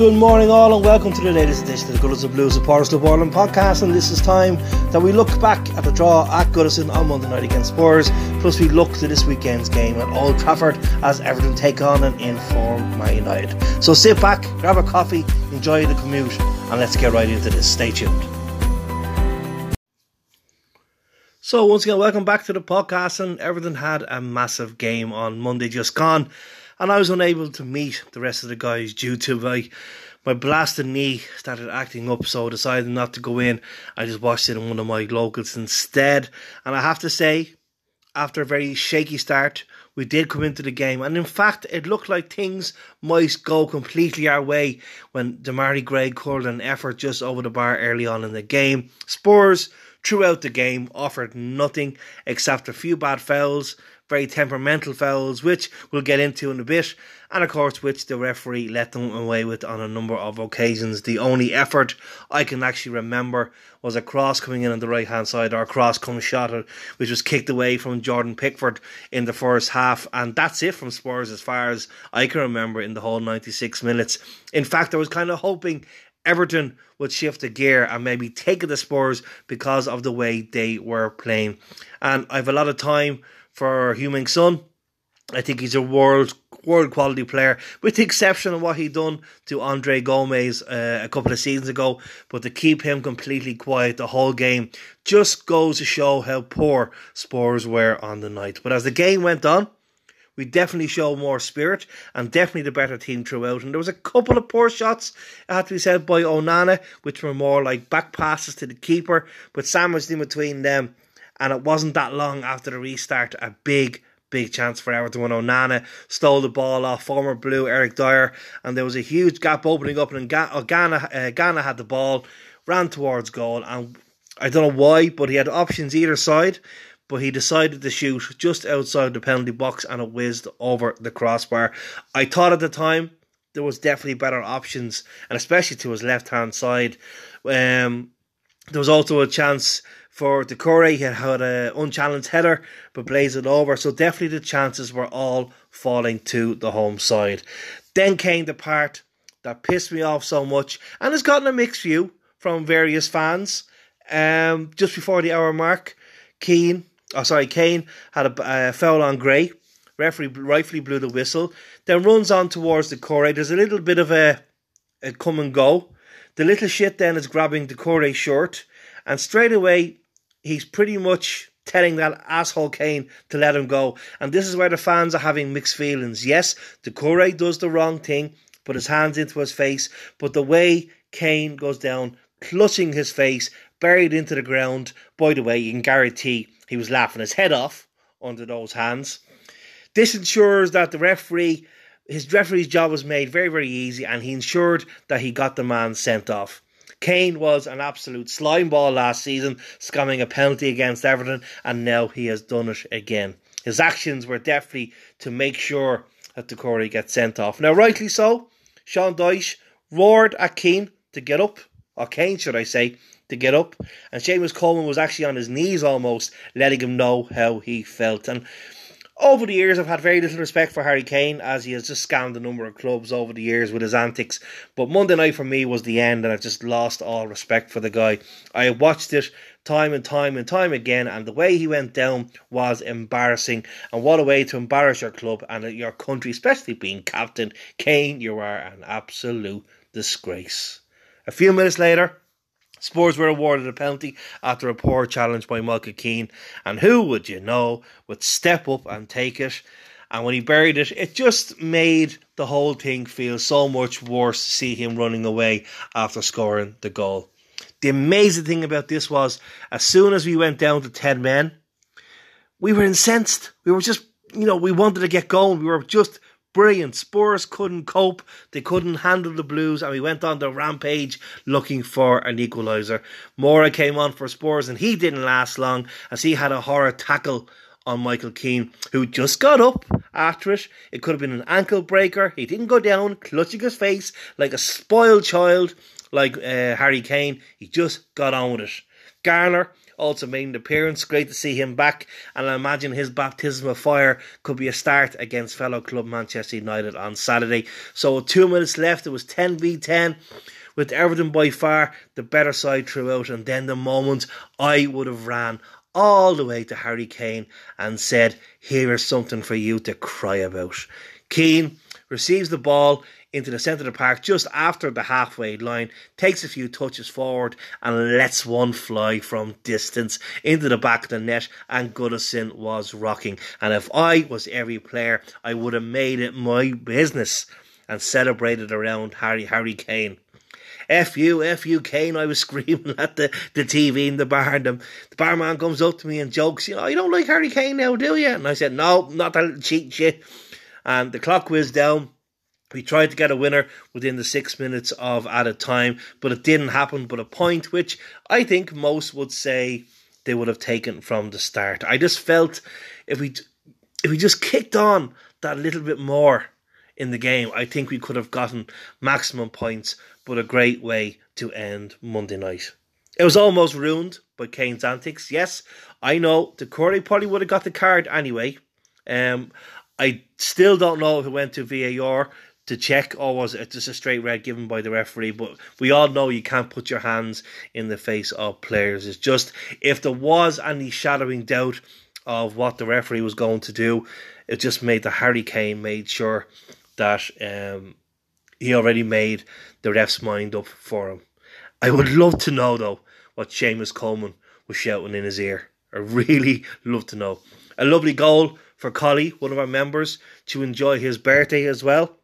Good morning, all, and welcome to the latest edition of the Goodison Blues Supporters Club Ireland podcast. And this is time that we look back at the draw at Goodison on Monday night against Spurs. Plus, we look to this weekend's game at Old Trafford as Everton take on an informed Man United. So sit back, grab a coffee, enjoy the commute, and let's get right into this. Stay tuned. So, once again, welcome back to the podcast. And Everton had a massive game on Monday just gone and I was unable to meet the rest of the guys due to my my blasted knee started acting up, so I decided not to go in. I just watched it in one of my locals instead, and I have to say, after a very shaky start, we did come into the game, and in fact, it looked like things might go completely our way when Demarai Gray called an effort just over the bar early on in the game. Spurs throughout the game offered nothing except a few bad fouls, very temperamental fouls, which we'll get into in a bit, and of course, which the referee let them away with on a number of occasions. The only effort I can actually remember was a cross coming in on the right hand side, or a cross coming shot, which was kicked away from Jordan Pickford in the first half, and that's it from Spurs as far as I can remember in the whole 96 minutes. In fact, I was kind of hoping Everton would shift the gear and maybe take the Spurs because of the way they were playing. And I've a lot of time for Heung-min Son. I think he's a world world quality player, with the exception of what he done to Andre Gomes uh, a couple of seasons ago. But to keep him completely quiet the whole game just goes to show how poor Spurs were on the night. But as the game went on, we definitely show more spirit and definitely the better team throughout. And there was a couple of poor shots, it had to be said, by Onana, which were more like back passes to the keeper, but sandwiched in between them and it wasn't that long after the restart, a big, big chance for Everton when Onana stole the ball off former Blue Eric Dier, and there was a huge gap opening up, and Gana, uh, Gana had the ball, ran towards goal, and I don't know why, but he had options either side, but he decided to shoot just outside the penalty box, and it whizzed over the crossbar. I thought at the time there was definitely better options, and especially to his left hand side. Um, there was also a chance for Doucouré. He had an unchallenged header, but blazed it over. So definitely the chances were all falling to the home side. Then came the part that pissed me off so much, and has gotten a mixed view from various fans. Um, just before the hour mark, Keane, oh sorry, Kane had a uh, foul on Gray. Referee rightfully blew the whistle. Then runs on towards Doucouré. There's a little bit of a, a come and go. The little shit then is grabbing Doucouré's shirt, and straight away he's pretty much telling that asshole Kane to let him go. And this is where the fans are having mixed feelings. Yes, Doucouré does the wrong thing, put his hands into his face, but the way Kane goes down, clutching his face, buried into the ground, by the way, you can guarantee he was laughing his head off under those hands. This ensures that the referee, his referee's job was made very, very easy, and he ensured that he got the man sent off. Kane was an absolute slime ball last season, scamming a penalty against Everton, and now he has done it again. His actions were definitely to make sure that Doucouré gets sent off. Now, rightly so, Sean Dyche roared at Keane to get up, or Kane, should I say, to get up, and Seamus Coleman was actually on his knees almost, letting him know how he felt. And over the years, I've had very little respect for Harry Kane as he has just scammed a number of clubs over the years with his antics. But Monday night for me was the end, and I've just lost all respect for the guy. I watched it time and time and time again, and the way he went down was embarrassing. And what a way to embarrass your club and your country, especially being captain. Kane, you are an absolute disgrace. A few minutes later, Spurs were awarded a penalty after a poor challenge by Michael Keane, and who would you know would step up and take it? And when he buried it, it just made the whole thing feel so much worse to see him running away after scoring the goal. The amazing thing about this was, as soon as we went down to 10 men, we were incensed. We were just, you know, we wanted to get going. We were just brilliant. Spurs couldn't cope, they couldn't handle the Blues, and we went on the rampage looking for an equaliser. Moura came on for Spurs, and he didn't last long as he had a horror tackle on Michael Keane, who just got up after it. It could have been an ankle breaker. He didn't go down, clutching his face like a spoiled child, like uh, Harry Kane. He just got on with it. Garner also made an appearance. Great to see him back, and I imagine his baptism of fire could be a start against fellow club Manchester United on Saturday. So, two minutes left, it was 10 v 10 with Everton by far the better side throughout, and then the moment I would have ran all the way to Harry Kane and said, Here is something for you to cry about. Keane receives the ball into the centre of the park just after the halfway line, takes a few touches forward and lets one fly from distance into the back of the net and Goodison was rocking. And if I was every player, I would have made it my business and celebrated around Harry Harry Kane. F you, F you, Kane, I was screaming at the, the TV in the bar. And the, barman comes up to me and jokes, you know, you don't like Harry Kane now, do you? And I said, no, not that cheat shit. And the clock whizzed down. We tried to get a winner within the six minutes of added time, but it didn't happen. But a point which I think most would say they would have taken from the start. I just felt if we if we just kicked on that little bit more in the game, I think we could have gotten maximum points. But a great way to end Monday night. It was almost ruined by Kane's antics. Yes, I know Doucouré probably would have got the card anyway. Um, I still don't know if it went to VAR to check or was it just a straight red given by the referee? But we all know you can't put your hands in the face of players. It's just if there was any shadowing doubt of what the referee was going to do it just made the Harry Kane made sure that um, he already made the ref's mind up for him. I would love to know though what Seamus Coleman was shouting in his ear. I really love to know. A lovely goal for Collie, one of our members, to enjoy his birthday as well.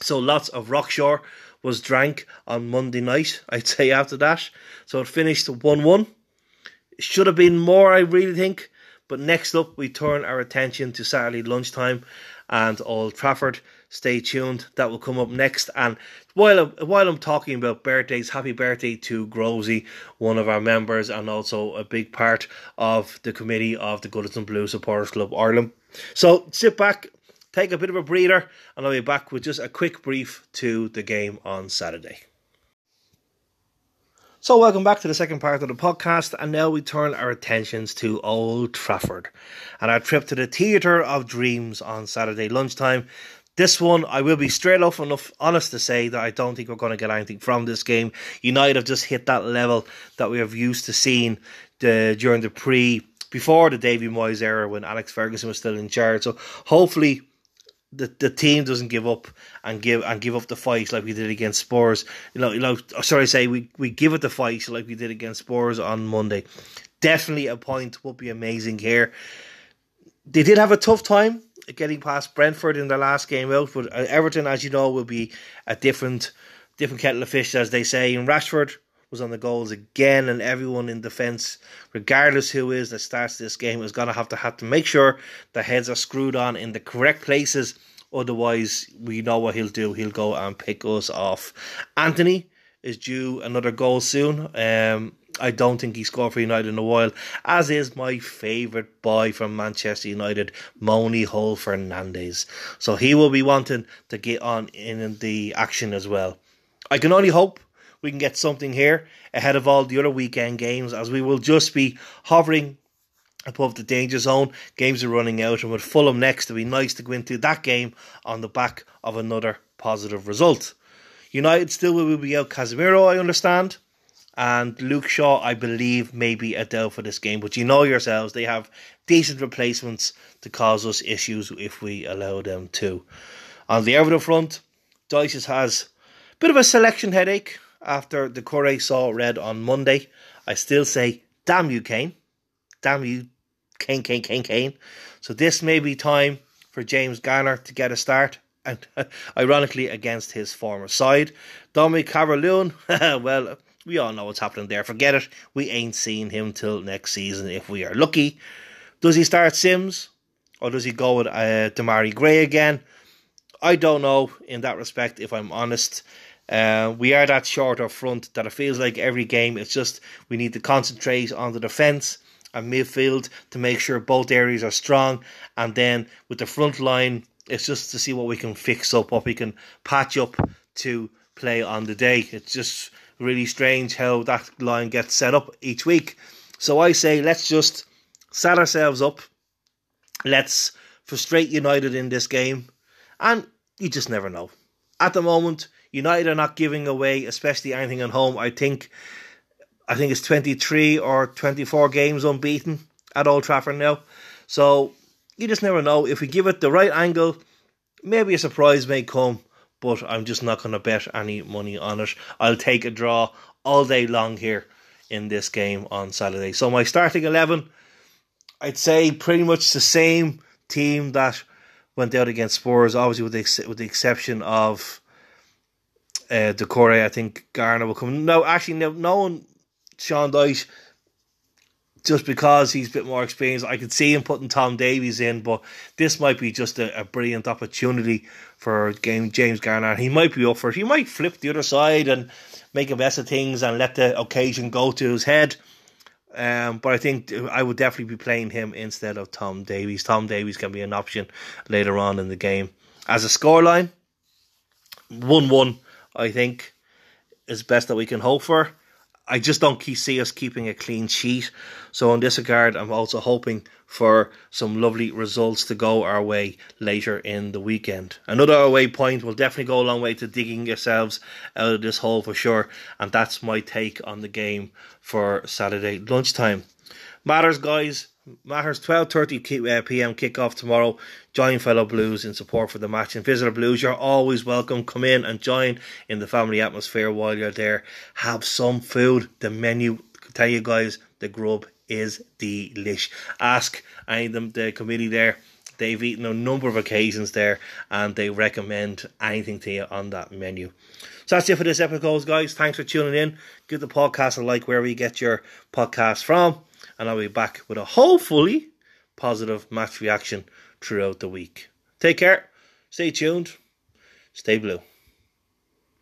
So lots of Rockshore was drank on Monday night, I'd say after that. So it finished 1 1. Should have been more, I really think. But next up, we turn our attention to Saturday lunchtime and Old Trafford. Stay tuned, that will come up next. And while I'm, while I'm talking about birthdays, happy birthday to Grosey, one of our members, and also a big part of the committee of the Goodison Blue Supporters Club Ireland. So sit back, take a bit of a breather, and I'll be back with just a quick brief to the game on Saturday. So, welcome back to the second part of the podcast, and now we turn our attentions to Old Trafford and our trip to the Theatre of Dreams on Saturday lunchtime. This one, I will be straight off enough honest to say that I don't think we're going to get anything from this game. United have just hit that level that we have used to seeing the, during the pre before the Davy Moyes era when Alex Ferguson was still in charge. So hopefully the the team doesn't give up and give and give up the fight like we did against Spurs. You know, you know. Sorry, say we we give it the fight like we did against Spurs on Monday. Definitely a point would be amazing here. They did have a tough time getting past Brentford in their last game out, but uh, Everton, as you know, will be a different different kettle of fish, as they say. And Rashford was on the goals again, and everyone in defence, regardless who is that starts this game, is going to have to have to make sure the heads are screwed on in the correct places. Otherwise, we know what he'll do. He'll go and pick us off. Antony is due another goal soon. Um, I don't think he scored for United in a while, as is my favourite boy from Manchester United, Moni Hull Fernandez. So he will be wanting to get on in the action as well. I can only hope we can get something here ahead of all the other weekend games, as we will just be hovering above the danger zone. Games are running out, and with Fulham next, it'd be nice to go into that game on the back of another positive result. United still will be out Casemiro, I understand. And Luke Shaw, I believe, may be a doubt for this game. But you know yourselves, they have decent replacements to cause us issues if we allow them to. On the Everton front, Dyche's has a bit of a selection headache after Doucouré saw red on Monday. I still say, damn you, Kane. Damn you, Kane, Kane, Kane, Kane. So this may be time for James Garner to get a start. And ironically, against his former side. Dominic Calvert-Lewin, well, we all know what's happening there. Forget it. We ain't seeing him till next season if we are lucky. Does he start Simms Or does he go with uh, Demarai Gray again? I don't know in that respect, if I'm honest. Uh, we are that short up front that it feels like every game it's just we need to concentrate on the defence and midfield to make sure both areas are strong, and then with the front line, it's just to see what we can fix up, what we can patch up to play on the day. It's just really strange how that line gets set up each week. So I say let's just set ourselves up. Let's frustrate United in this game. And you just never know. At the moment, United are not giving away, especially anything at home. I think I think it's 23 or 24 games unbeaten at Old Trafford now. So you just never know. If we give it the right angle, maybe a surprise may come, but I'm just not going to bet any money on it. I'll take a draw all day long here in this game on Saturday. So my starting 11, I'd say pretty much the same team that went out against Spurs, obviously with the, with the exception of uh, Doucouré. I think Garner will come. No, actually, no, no one, Sean Dyche, just because he's a bit more experienced. I could see him putting Tom Davies in, but this might be just a, a brilliant opportunity for game James Garner. He might be up for it. He might flip the other side and make a mess of things and let the occasion go to his head. Um, but I think I would definitely be playing him instead of Tom Davies. Tom Davies can be an option later on in the game. As a scoreline, 1 1, I think, is best that we can hope for. I just don't see us keeping a clean sheet. So on this regard, I'm also hoping for some lovely results to go our way later in the weekend. Another away point will definitely go a long way to digging yourselves out of this hole for sure. And that's my take on the game for Saturday lunchtime. Matters, guys. Matters 12:30 uh, p.m. kickoff tomorrow. Join fellow Blues in support for the match. And visitor Blues, you're always welcome. Come in and join in the family atmosphere while you're there. Have some food. The menu, tell you guys, the grub is delish. Ask any of them, the committee there. They've eaten a number of occasions there, and they recommend anything to you on that menu. So that's it for this episode, guys. Thanks for tuning in. Give the podcast a like wherever you get your podcast from and I'll be back with a hopefully positive match reaction throughout the week. Take care, stay tuned, stay blue.